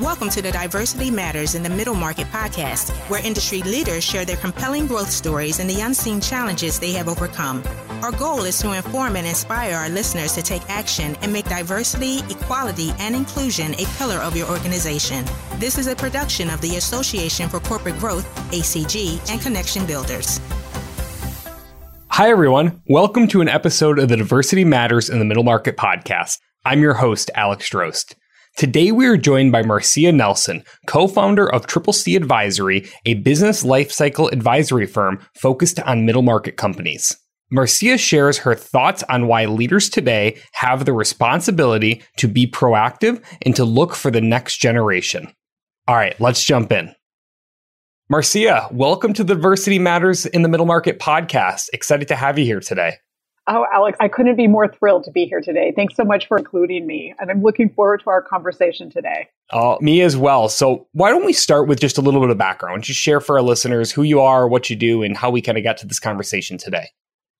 Welcome to the Diversity Matters in the Middle Market podcast, where industry leaders share their compelling growth stories and the unseen challenges they have overcome. Our goal is to inform and inspire our listeners to take action and make diversity, equality, and inclusion a pillar of your organization. This is a production of the Association for Corporate Growth, ACG, and Connection Builders. Hi, everyone. Welcome to an episode of the Diversity Matters in the Middle Market podcast. I'm your host, Alex Drost. Today, we are joined by Marcia Nelson, co founder of Triple C Advisory, a business lifecycle advisory firm focused on middle market companies. Marcia shares her thoughts on why leaders today have the responsibility to be proactive and to look for the next generation. All right, let's jump in. Marcia, welcome to the Diversity Matters in the Middle Market podcast. Excited to have you here today. Oh, Alex, I couldn't be more thrilled to be here today. Thanks so much for including me. And I'm looking forward to our conversation today. Oh, me as well. So, why don't we start with just a little bit of background? Just share for our listeners who you are, what you do, and how we kind of got to this conversation today.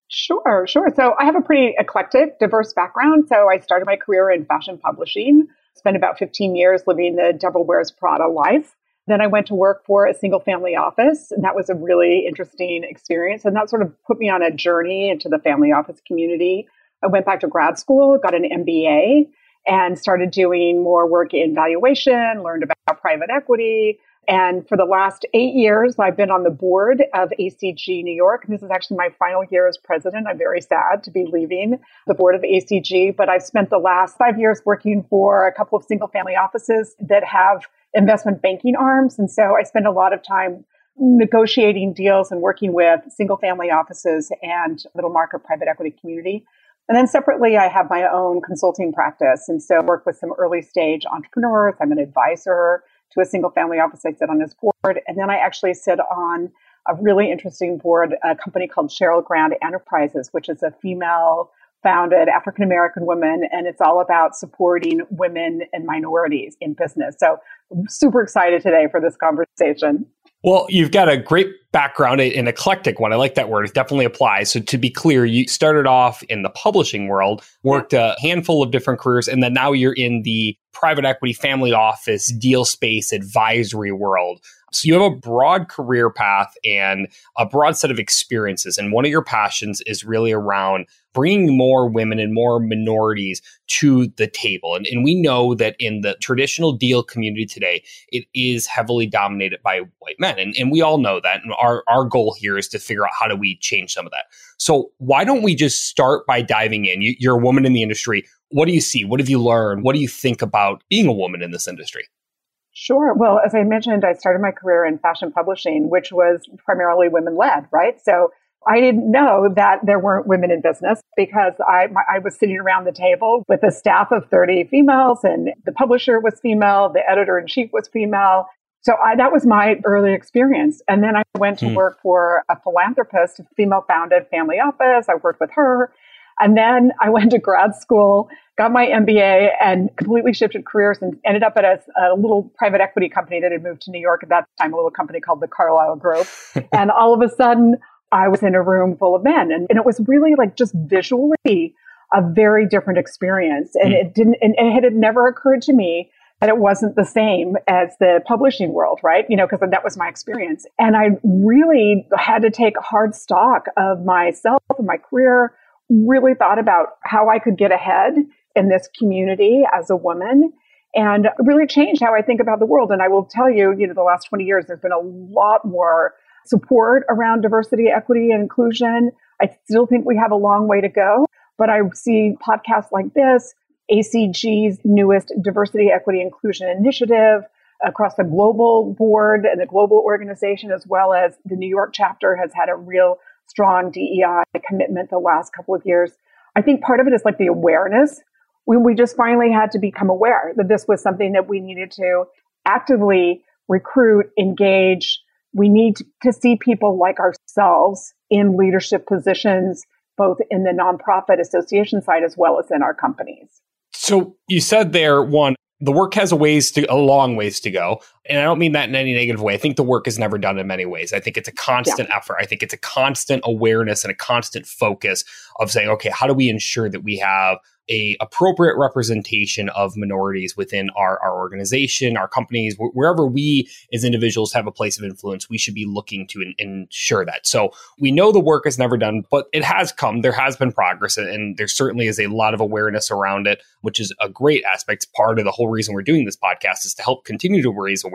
Sure, sure. So, I have a pretty eclectic, diverse background. So, I started my career in fashion publishing, spent about 15 years living the Devil Wears Prada life. Then I went to work for a single family office, and that was a really interesting experience. And that sort of put me on a journey into the family office community. I went back to grad school, got an MBA, and started doing more work in valuation, learned about private equity. And for the last eight years, I've been on the board of ACG New York. This is actually my final year as president. I'm very sad to be leaving the board of ACG, but I've spent the last five years working for a couple of single family offices that have investment banking arms. And so I spend a lot of time negotiating deals and working with single family offices and middle market private equity community. And then separately, I have my own consulting practice. And so I work with some early stage entrepreneurs. I'm an advisor to a single family office. I sit on this board. And then I actually sit on a really interesting board, a company called Cheryl Grant Enterprises, which is a female founded African American woman, and it's all about supporting women and minorities in business. So, super excited today for this conversation. Well, you've got a great background, an eclectic one. I like that word. It definitely applies. So, to be clear, you started off in the publishing world, worked a handful of different careers, and then now you're in the private equity, family office, deal space, advisory world. So you have a broad career path and a broad set of experiences. And one of your passions is really around bringing more women and more minorities to the table. And, and we know that in the traditional deal community today, it is heavily dominated by white men. And, and we all know that. And our, our goal here is to figure out how do we change some of that. So why don't we just start by diving in? You, you're a woman in the industry. What do you see? What have you learned? What do you think about being a woman in this industry? Sure. Well, as I mentioned, I started my career in fashion publishing, which was primarily women led, right? So I didn't know that there weren't women in business because I, my, I was sitting around the table with a staff of 30 females and the publisher was female, the editor in chief was female. So I, that was my early experience. And then I went to hmm. work for a philanthropist, a female founded family office. I worked with her. And then I went to grad school, got my MBA, and completely shifted careers and ended up at a, a, little private equity company that had moved to New York at that time, a little company called the Carlyle Group. and all of a sudden, I was in a room full of men. And, and it was really like just visually a very different experience. And mm. it didn't, and it had never occurred to me that it wasn't the same as the publishing world, right? You know, because that was my experience. And I really had to take hard stock of myself and my career really thought about how I could get ahead in this community as a woman and really changed how I think about the world. And I will tell you, you know, the last 20 years, there's been a lot more support around diversity, equity, and inclusion. I still think we have a long way to go, but I see podcasts like this, ACG's newest diversity, equity, inclusion initiative across the global board and the global organization, as well as the New York chapter has had a real strong DEI commitment the last couple of years. I think part of it is like the awareness. We, we just finally had to become aware that this was something that we needed to actively recruit, engage. We need to see people like ourselves in leadership positions, both in the nonprofit association side as well as in our companies. So you said there, one, the work has a ways to a long ways to go. And I don't mean that in any negative way. I think the work is never done in many ways. I think it's a constant yeah. effort. I think it's a constant awareness and a constant focus of saying, okay, how do we ensure that we have a appropriate representation of minorities within our, our organization, our companies, wh- wherever we as individuals have a place of influence, we should be looking to in- ensure that. So we know the work is never done, but it has come. There has been progress, and, and there certainly is a lot of awareness around it, which is a great aspect. Part of the whole reason we're doing this podcast is to help continue to raise awareness.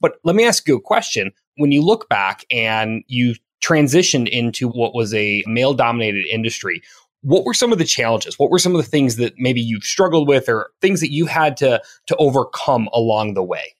But let me ask you a question. When you look back and you transitioned into what was a male dominated industry, what were some of the challenges? What were some of the things that maybe you've struggled with or things that you had to to overcome along the way?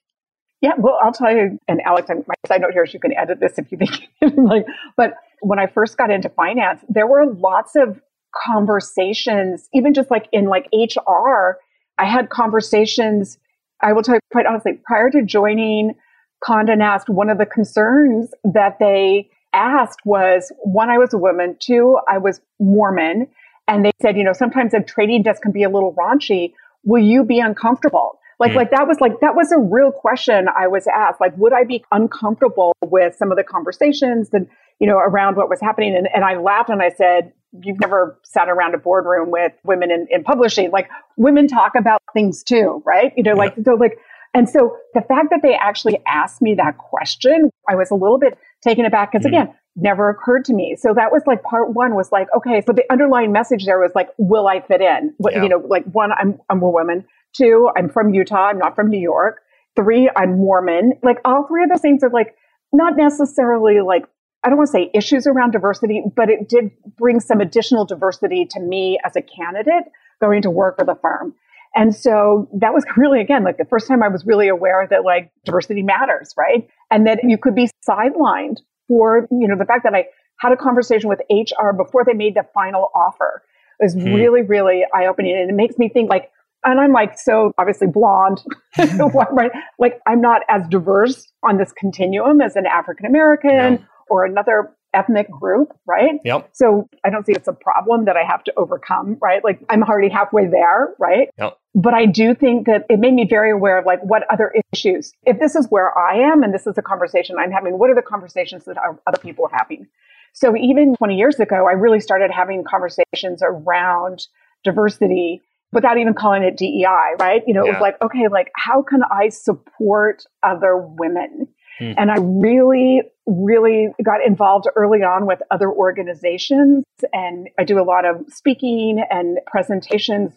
Yeah well i'll tell you and alex my side note here is you can edit this if you think like but when i first got into finance there were lots of conversations even just like in like hr i had conversations i will tell you quite honestly prior to joining Condé Nast one of the concerns that they asked was one, I was a woman, two, I was Mormon. And they said, you know, sometimes a trading desk can be a little raunchy. Will you be uncomfortable? Like, mm. like that was like, that was a real question I was asked. Like, would I be uncomfortable with some of the conversations and, you know, around what was happening? And, and I laughed and I said, you've never sat around a boardroom with women in, in publishing. Like, women talk about things too, right? You know, yeah. like, so like, and so the fact that they actually asked me that question, I was a little bit taken aback because mm again, never occurred to me. So that was like part one was like, okay, so the underlying message there was like, will I fit in? What, yeah. You know, like one, I'm, I'm a woman. Two, I'm from Utah. I'm not from New York. Three, I'm Mormon. Like all three of those things are like not necessarily like, I don't want to say issues around diversity, but it did bring some additional diversity to me as a candidate going to work for the firm. And so that was really, again, like the first time I was really aware that like diversity matters, right? And that you could be sidelined for, you know, the fact that I had a conversation with HR before they made the final offer is hmm. really, really eye opening. And it makes me think like, and I'm like, so obviously blonde, mm-hmm. right? Like I'm not as diverse on this continuum as an African American yeah. or another ethnic group, right? Yep. So I don't see it's a problem that I have to overcome, right? Like I'm already halfway there, right? Yep. But I do think that it made me very aware of like what other issues. If this is where I am and this is a conversation I'm having, what are the conversations that other people are having? So even 20 years ago, I really started having conversations around diversity without even calling it DEI, right? You know, yeah. it was like, okay, like how can I support other women? Hmm. And I really, really got involved early on with other organizations. And I do a lot of speaking and presentations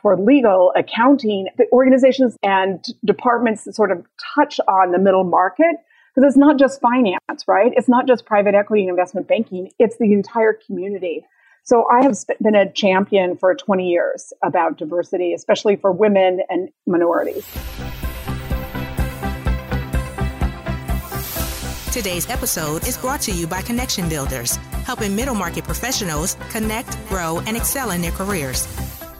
for legal, accounting, the organizations and departments that sort of touch on the middle market. Because it's not just finance, right? It's not just private equity and investment banking. It's the entire community. So I have been a champion for 20 years about diversity, especially for women and minorities. Today's episode is brought to you by Connection Builders, helping middle market professionals connect, grow, and excel in their careers.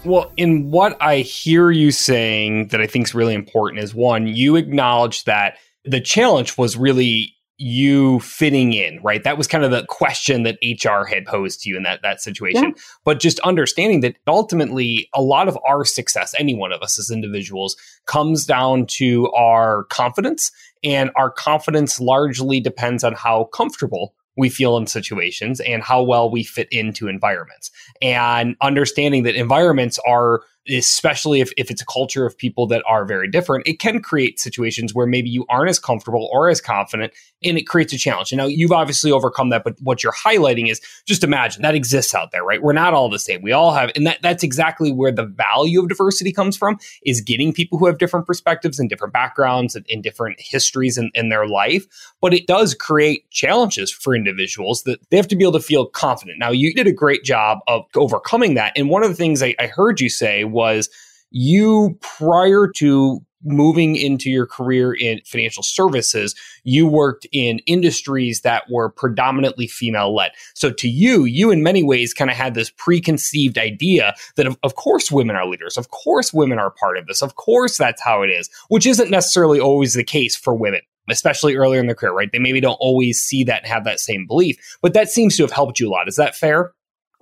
Well, in what I hear you saying that I think is really important is one, you acknowledge that the challenge was really you fitting in, right? That was kind of the question that HR had posed to you in that that situation. Yeah. But just understanding that ultimately a lot of our success, any one of us as individuals, comes down to our confidence. And our confidence largely depends on how comfortable we feel in situations and how well we fit into environments. And understanding that environments are especially if, if it's a culture of people that are very different, it can create situations where maybe you aren't as comfortable or as confident and it creates a challenge. And now you've obviously overcome that, but what you're highlighting is just imagine that exists out there, right? We're not all the same. We all have, and that, that's exactly where the value of diversity comes from is getting people who have different perspectives and different backgrounds and, and different histories in, in their life. But it does create challenges for individuals that they have to be able to feel confident. Now, you did a great job of overcoming that. And one of the things I, I heard you say was you prior to moving into your career in financial services, you worked in industries that were predominantly female led. So to you, you in many ways kind of had this preconceived idea that of, of, course women are leaders. Of course women are part of this. Of course that's how it is, which isn't necessarily always the case for women. Especially earlier in their career, right? They maybe don't always see that and have that same belief, but that seems to have helped you a lot. Is that fair?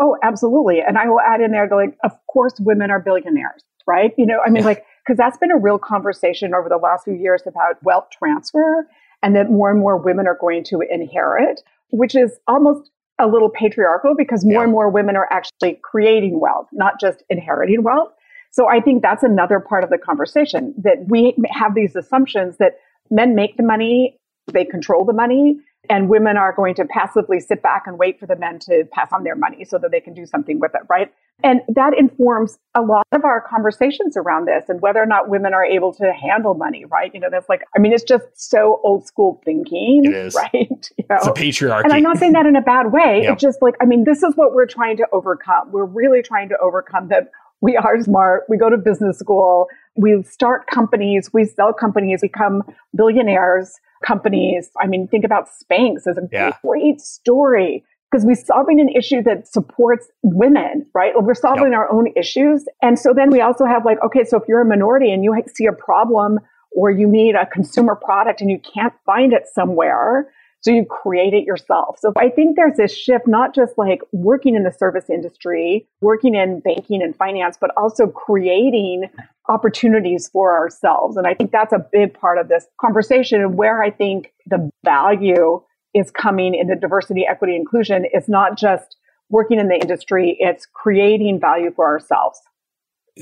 Oh, absolutely. And I will add in there, like, of course, women are billionaires, right? You know, I mean, like, because that's been a real conversation over the last few years about wealth transfer and that more and more women are going to inherit, which is almost a little patriarchal because more yeah. and more women are actually creating wealth, not just inheriting wealth. So I think that's another part of the conversation that we have these assumptions that men make the money, they control the money, and women are going to passively sit back and wait for the men to pass on their money so that they can do something with it, right? And that informs a lot of our conversations around this and whether or not women are able to handle money, right? You know, that's like, I mean, it's just so old school thinking, it is. right? You know? It's a patriarchy. And I'm not saying that in a bad way. yeah. It's just like, I mean, this is what we're trying to overcome. We're really trying to overcome that we are smart. We go to business school. We start companies. We sell companies, become billionaires companies. I mean, think about Spanx as a yeah. great story because we're solving an issue that supports women, right? We're solving yep. our own issues. And so then we also have like, okay, so if you're a minority and you see a problem or you need a consumer product and you can't find it somewhere, so you create it yourself. So I think there's this shift, not just like working in the service industry, working in banking and finance, but also creating opportunities for ourselves. And I think that's a big part of this conversation and where I think the value is coming in the diversity, equity, inclusion is not just working in the industry, it's creating value for ourselves.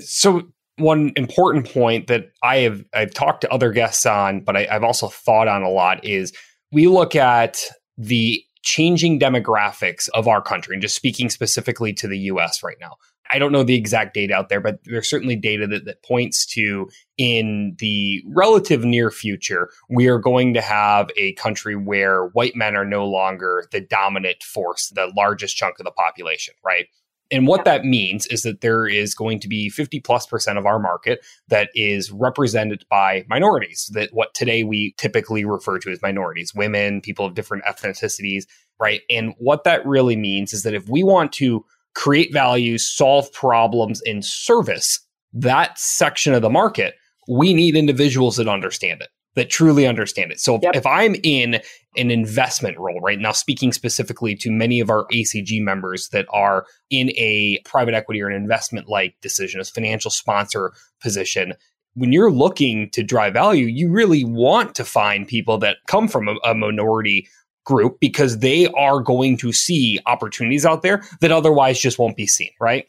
So one important point that I have I've talked to other guests on, but I, I've also thought on a lot is we look at the changing demographics of our country and just speaking specifically to the US right now. I don't know the exact data out there, but there's certainly data that, that points to in the relative near future, we are going to have a country where white men are no longer the dominant force, the largest chunk of the population, right? And what that means is that there is going to be 50 plus percent of our market that is represented by minorities, that what today we typically refer to as minorities, women, people of different ethnicities, right? And what that really means is that if we want to create value, solve problems in service, that section of the market, we need individuals that understand it that truly understand it. So yep. if I'm in an investment role right now, speaking specifically to many of our ACG members that are in a private equity or an investment like decision, a financial sponsor position, when you're looking to drive value, you really want to find people that come from a, a minority group because they are going to see opportunities out there that otherwise just won't be seen, right?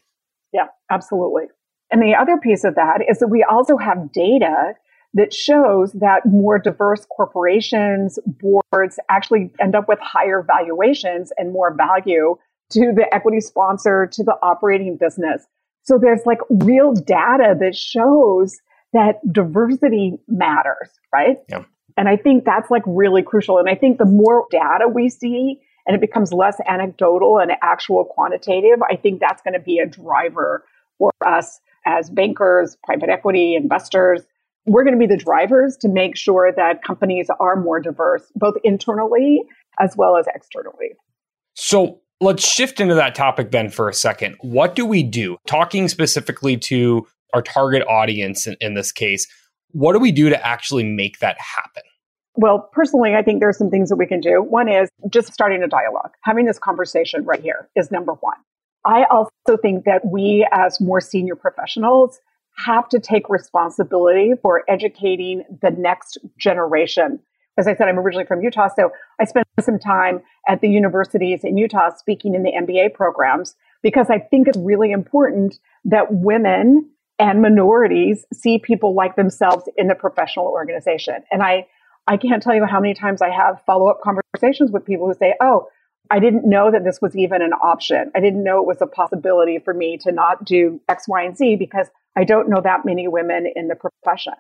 Yeah, absolutely. And the other piece of that is that we also have data that shows that more diverse corporations, boards actually end up with higher valuations and more value to the equity sponsor, to the operating business. So there's like real data that shows that diversity matters, right? Yeah. And I think that's like really crucial. And I think the more data we see and it becomes less anecdotal and actual quantitative, I think that's going to be a driver for us as bankers, private equity investors we're going to be the drivers to make sure that companies are more diverse, both internally as well as externally. So let's shift into that topic then for a second. What do we do? Talking specifically to our target audience in, in this case, what do we do to actually make that happen? Well, personally, I think there are some things that we can do. One is just starting a dialogue. Having this conversation right here is number one. I also think that we, as more senior professionals, have to take responsibility for educating the next generation. As I said, I'm originally from Utah, so I spent some time at the universities in Utah speaking in the MBA programs because I think it's really important that women and minorities see people like themselves in the professional organization. And I, I can't tell you how many times I have follow up conversations with people who say, Oh, I didn't know that this was even an option. I didn't know it was a possibility for me to not do X, Y, and Z because I don't know that many women in the profession.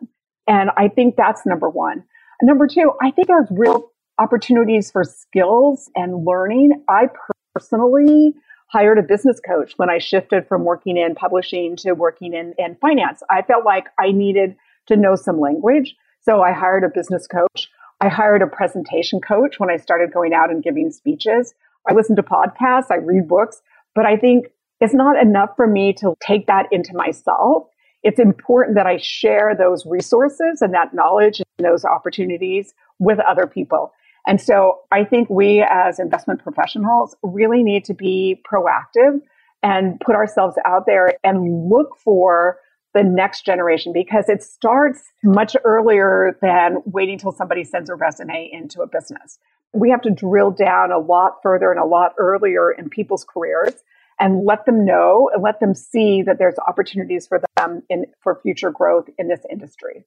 And I think that's number one. Number two, I think there's real opportunities for skills and learning. I personally hired a business coach when I shifted from working in publishing to working in, in finance. I felt like I needed to know some language. So I hired a business coach. I hired a presentation coach when I started going out and giving speeches. I listen to podcasts, I read books, but I think it's not enough for me to take that into myself. It's important that I share those resources and that knowledge and those opportunities with other people. And so I think we as investment professionals really need to be proactive and put ourselves out there and look for the next generation because it starts much earlier than waiting till somebody sends a resume into a business. We have to drill down a lot further and a lot earlier in people's careers and let them know and let them see that there's opportunities for them in for future growth in this industry.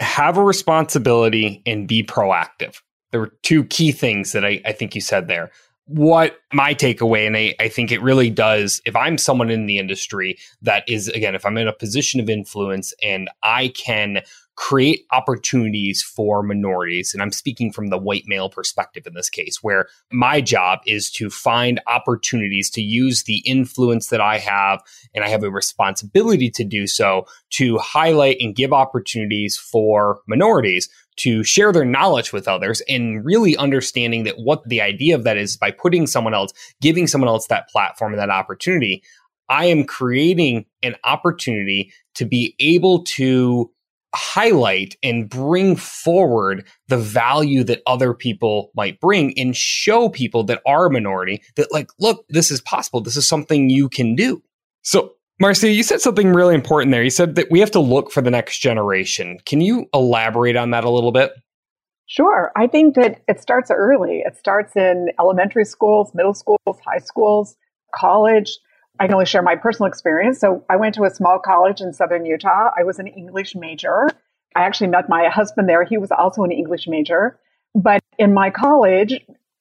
Have a responsibility and be proactive. There were two key things that I, I think you said there what my takeaway, and I, I, think it really does, if I'm someone in the industry that is, again, if I'm in a position of influence and I can create opportunities for minorities, and I'm speaking from the white male perspective in this case, where my job is to find opportunities to use the influence that I have, and I have a responsibility to do so to highlight and give opportunities for minorities to share their knowledge with others and really understanding that what the idea of that is by putting someone else, giving someone else that platform and that opportunity, I am creating an opportunity to be able to highlight and bring forward the value that other people might bring and show people that are a minority that like look this is possible. This is something you can do. So Marcia, you said something really important there. You said that we have to look for the next generation. Can you elaborate on that a little bit? Sure. I think that it starts early. It starts in elementary schools, middle schools, high schools, college. I can only share my personal experience. So I went to a small college in southern Utah. I was an English major. I actually met my husband there. He was also an English major. But in my college,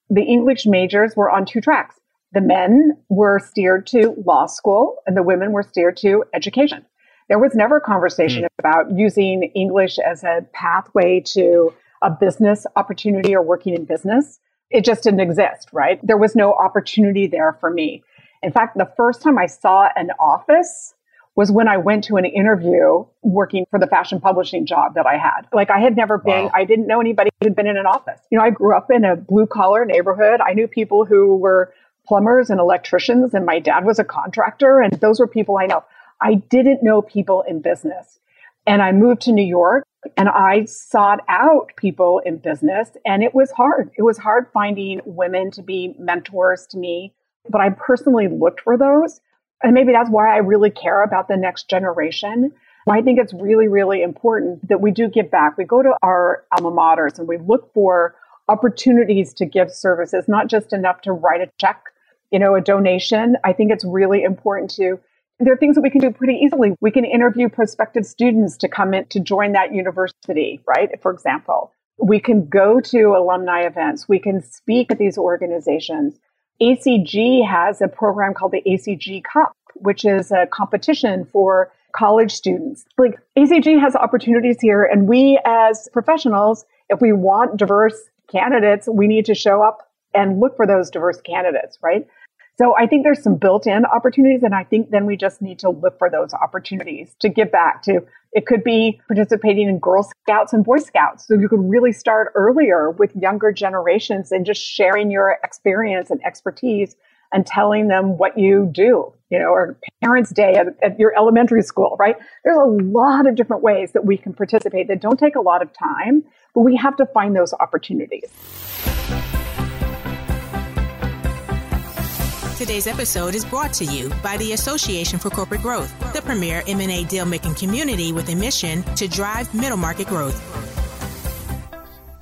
the English majors were on two tracks. The men were steered to law school and the women were steered to education. There was never a conversation mm. about using English as a pathway to a business opportunity or working in business. It just didn't exist, right? There was no opportunity there for me. In fact, the first time I saw an office was when I went to an interview working for the fashion publishing job that I had. Like I had never been, wow. I didn't know anybody who had been in an office. You know, I grew up in a blue collar neighborhood. I knew people who were plumbers and electricians, and my dad was a contractor, and those were people I know. I didn't know people in business. And I moved to New York and I sought out people in business, and it was hard. It was hard finding women to be mentors to me, but I personally looked for those. And maybe that's why I really care about the next generation. I think it's really, really important that we do give back. We go to our alma maters and we look for opportunities to give services, not just enough to write a check you know, a donation. I think it's really important to there are things that we can do pretty easily. We can interview prospective students to come in to join that university, right? For example, we can go to alumni events. We can speak at these organizations. ACG has a program called the ACG Cup, which is a competition for college students. Like ACG has opportunities here and we as professionals, if we want diverse candidates, we need to show up and look for those diverse candidates, right? So I think there's some built-in opportunities and I think then we just need to look for those opportunities to give back to it could be participating in Girl Scouts and Boy Scouts. So you could really start earlier with younger generations and just sharing your experience and expertise and telling them what you do, you know, or parents' day at, at your elementary school, right? There's a lot of different ways that we can participate that don't take a lot of time, but we have to find those opportunities. Today's episode is brought to you by the Association for Corporate Growth, the premier M&A deal-making community with a mission to drive middle market growth.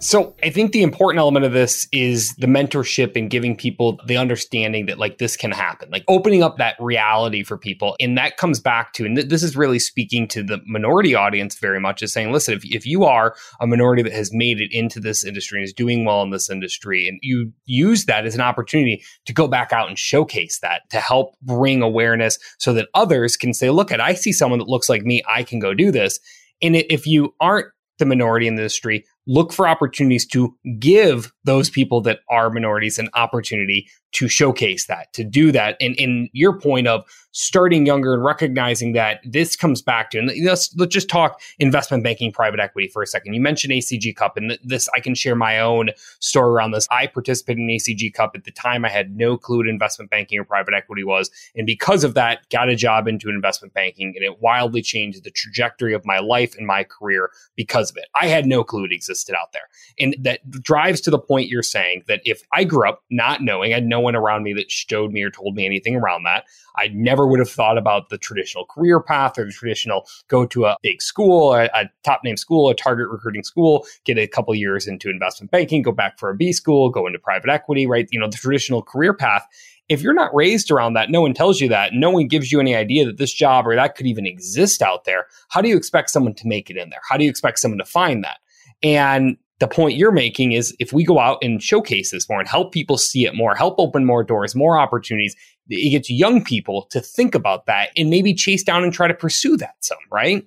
So I think the important element of this is the mentorship and giving people the understanding that like this can happen, like opening up that reality for people. And that comes back to, and th- this is really speaking to the minority audience very much is saying, listen, if, if you are a minority that has made it into this industry and is doing well in this industry, and you use that as an opportunity to go back out and showcase that to help bring awareness so that others can say, look at, I see someone that looks like me, I can go do this. And if you aren't the minority in the industry, look for opportunities to give those people that are minorities an opportunity to showcase that, to do that. And in your point of starting younger and recognizing that this comes back to, and let's, let's just talk investment banking, private equity for a second. You mentioned ACG Cup, and this, I can share my own story around this. I participated in ACG Cup at the time. I had no clue what investment banking or private equity was. And because of that, got a job into investment banking, and it wildly changed the trajectory of my life and my career because of it. I had no clue it existed out there. And that drives to the point you're saying that if I grew up not knowing, I had no one around me that showed me or told me anything around that. I never would have thought about the traditional career path or the traditional go to a big school, a, a top name school, a target recruiting school, get a couple years into investment banking, go back for a B school, go into private equity, right? You know, the traditional career path. If you're not raised around that, no one tells you that, no one gives you any idea that this job or that could even exist out there. How do you expect someone to make it in there? How do you expect someone to find that? And the point you're making is if we go out and showcase this more and help people see it more, help open more doors, more opportunities, it gets young people to think about that and maybe chase down and try to pursue that some, right?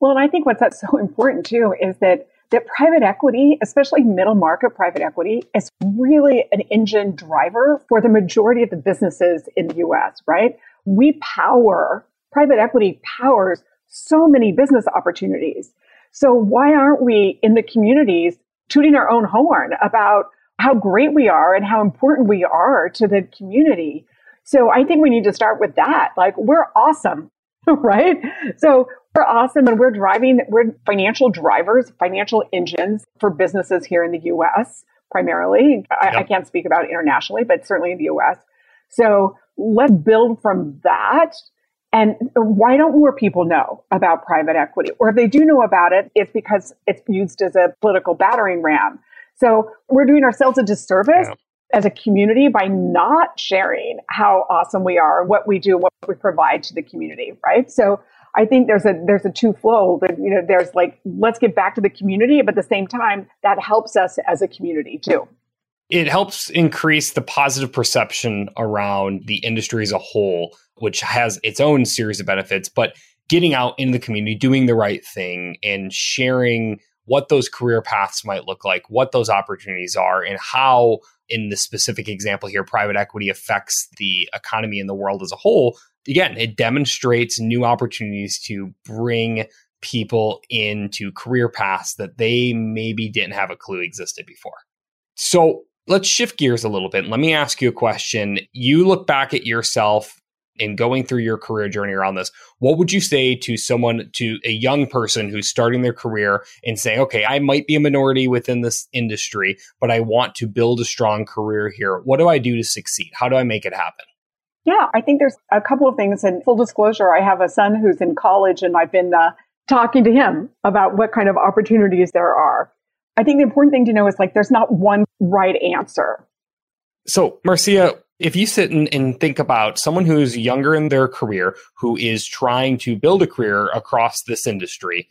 Well, and I think what's that's so important too is that that private equity, especially middle market private equity, is really an engine driver for the majority of the businesses in the US, right? We power, private equity powers so many business opportunities. So why aren't we in the communities tooting our own horn about how great we are and how important we are to the community? So I think we need to start with that. Like we're awesome, right? So we're awesome and we're driving, we're financial drivers, financial engines for businesses here in the US primarily. I, yep. I can't speak about internationally, but certainly in the US. So let's build from that and why don't more people know about private equity? Or if they do know about it, it's because it's used as a political battering ram. So we're doing ourselves a disservice yeah. as a community by not sharing how awesome we are, what we do, what we provide to the community, right? So I think there's a there's a twofold. You know, there's like let's get back to the community, but at the same time, that helps us as a community too it helps increase the positive perception around the industry as a whole, which has its own series of benefits. But getting out in the community, doing the right thing, and sharing what those career paths might look like, what those opportunities are, and how, in the specific example here, private equity affects the economy in the world as a whole. Again, it demonstrates new opportunities to bring people into career paths that they maybe didn't have a clue existed before. So, let's shift gears a little bit. Let me ask you a question. You look back at yourself in going through your career journey around this. What would you say to someone, to a young person who's starting their career and saying, okay, I might be a minority within this industry, but I want to build a strong career here. What do I do to succeed? How do I make it happen? Yeah, I think there's a couple of things. And full disclosure, I have a son who's in college and I've been uh, talking to him about what kind of opportunities there are. I think the important thing to know is like there's not one right answer. So, Marcia, if you sit and, and, think about someone who's younger in their career who is trying to build a career across this industry,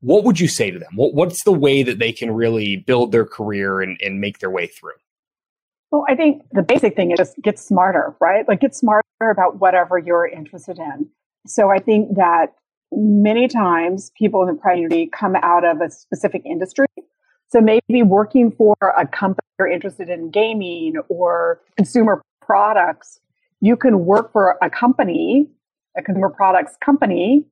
what would you say to them? What, what's the way that they can really build their career and, and make their way through? Well, I think the basic thing is just get smarter, right? Like get smarter about whatever you're interested in. So I think that many times people in the community come out of a specific industry so maybe working for a company you're interested in gaming or consumer products, you can work for a company, a consumer products company,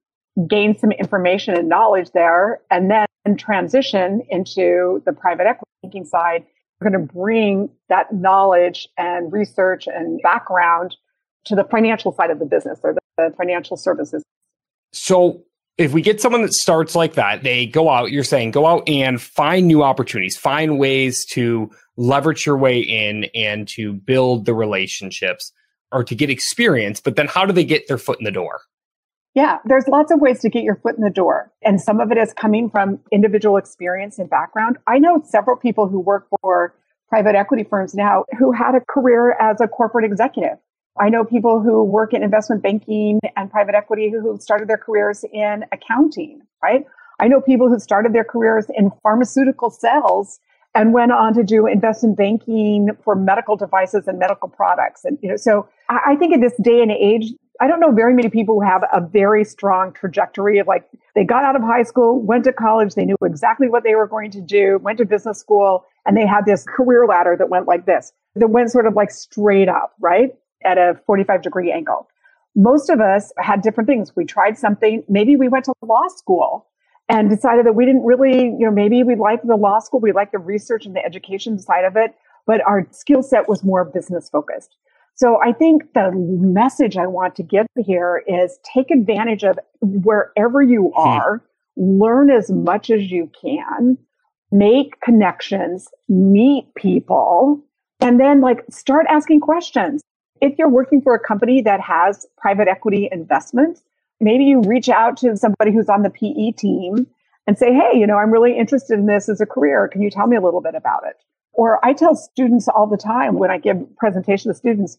gain some information and knowledge there, and then transition into the private equity banking side. You're going to bring that knowledge and research and background to the financial side of the business or the financial services. So if we get someone that starts like that, they go out, you're saying go out and find new opportunities, find ways to leverage your way in and to build the relationships or to get experience. But then how do they get their foot in the door? Yeah, there's lots of ways to get your foot in the door. And some of it is coming from individual experience and background. I know several people who work for private equity firms now who had a career as a corporate executive I know people who work in investment banking and private equity who started their careers in accounting, right? I know people who started their careers in pharmaceutical sales and went on to do investment banking for medical devices and medical products. And, you know, so I think in this day and age, I don't know very many people who have a very strong trajectory of like they got out of high school, went to college, they knew exactly what they were going to do, went to business school, and they had this career ladder that went like this, that went sort of like straight up, right? At a 45 degree angle. Most of us had different things. We tried something. Maybe we went to law school and decided that we didn't really, you know, maybe we liked the law school, we liked the research and the education side of it, but our skill set was more business focused. So I think the message I want to give here is take advantage of wherever you hmm. are, hmm. learn as much as you can, make connections, meet people, And then like start asking questions. If you're working for a company that has private equity investments, maybe you reach out to somebody who's on the PE team and say, Hey, you know, I'm really interested in this as a career. Can you tell me a little bit about it? Or I tell students all the time when I give presentation to students,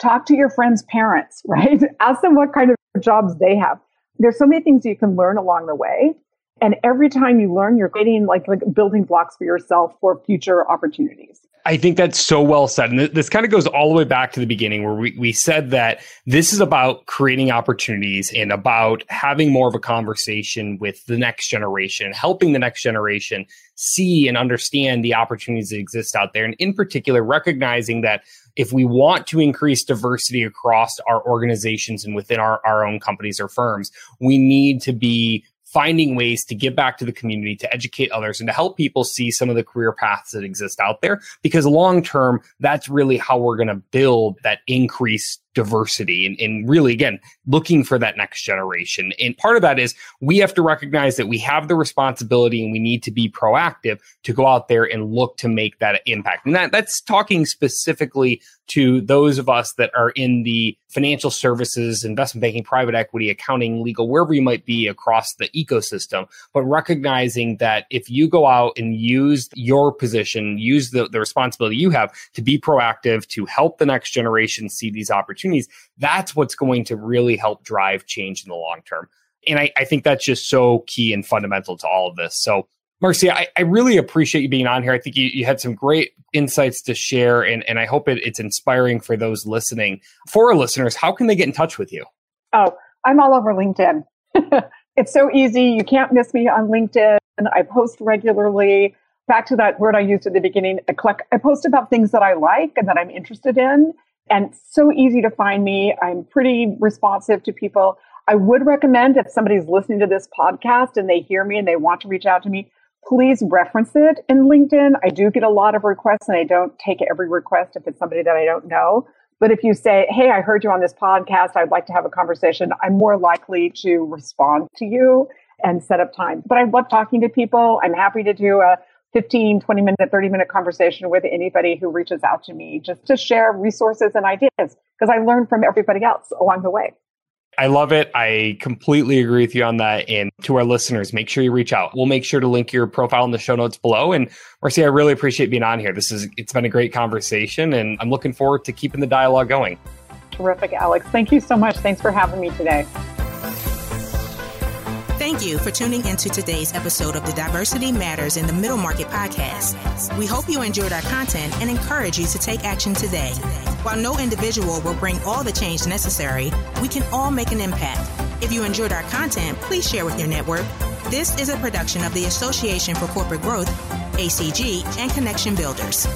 talk to your friends' parents, right? Ask them what kind of jobs they have. There's so many things you can learn along the way. And every time you learn, you're creating like, like building blocks for yourself for future opportunities. I think that's so well said. And this kind of goes all the way back to the beginning where we, we said that this is about creating opportunities and about having more of a conversation with the next generation, helping the next generation see and understand the opportunities that exist out there. And in particular, recognizing that if we want to increase diversity across our organizations and within our, our own companies or firms, we need to be finding ways to give back to the community, to educate others, and to help people see some of the career paths that exist out there. Because long term, that's really how we're going to build that increased diversity and, and really again looking for that next generation. And part of that is we have to recognize that we have the responsibility and we need to be proactive to go out there and look to make that impact. And that that's talking specifically to those of us that are in the financial services investment banking private equity accounting legal wherever you might be across the ecosystem but recognizing that if you go out and use your position use the, the responsibility you have to be proactive to help the next generation see these opportunities opportunities, that's what's going to really help drive change in the long term. And I, I think that's just so key and fundamental to all of this. So, Marcia, I, I really appreciate you being on here. I think you, you had some great insights to share, and, and I hope it, it's inspiring for those listening. For our listeners, how can they get in touch with you? Oh, I'm all over LinkedIn. it's so easy. You can't miss me on LinkedIn. I post regularly. Back to that word I used at the beginning, I post about things that I like and that I'm interested in and so easy to find me. I'm pretty responsive to people. I would recommend if somebody's listening to this podcast and they hear me and they want to reach out to me, please reference it in LinkedIn. I do get a lot of requests and I don't take every request if it's somebody that I don't know. But if you say, Hey, I heard you on this podcast, I'd like to have a conversation, I'm more likely to respond to you and set up time. But I love talking to people. I'm happy to do a 15, 20 minute, 30 minute conversation with anybody who reaches out to me just to share resources and ideas because I learn from everybody else along the way. I love it. I completely agree with you on that. And to our listeners, make sure you reach out. We'll make sure to link your profile in the show notes below. And Marcia, I really appreciate being on here. This is it's been a great conversation and I'm looking forward to keeping the dialogue going. Terrific, Alex. Thank you so much. Thanks for having me today. Thank you for tuning into today's episode of the Diversity Matters in the Middle Market podcast. We hope you enjoyed our content and encourage you to take action today. While no individual will bring all the change necessary, we can all make an impact. If you enjoyed our content, please share with your network. This is a production of the Association for Corporate Growth, ACG, and Connection Builders.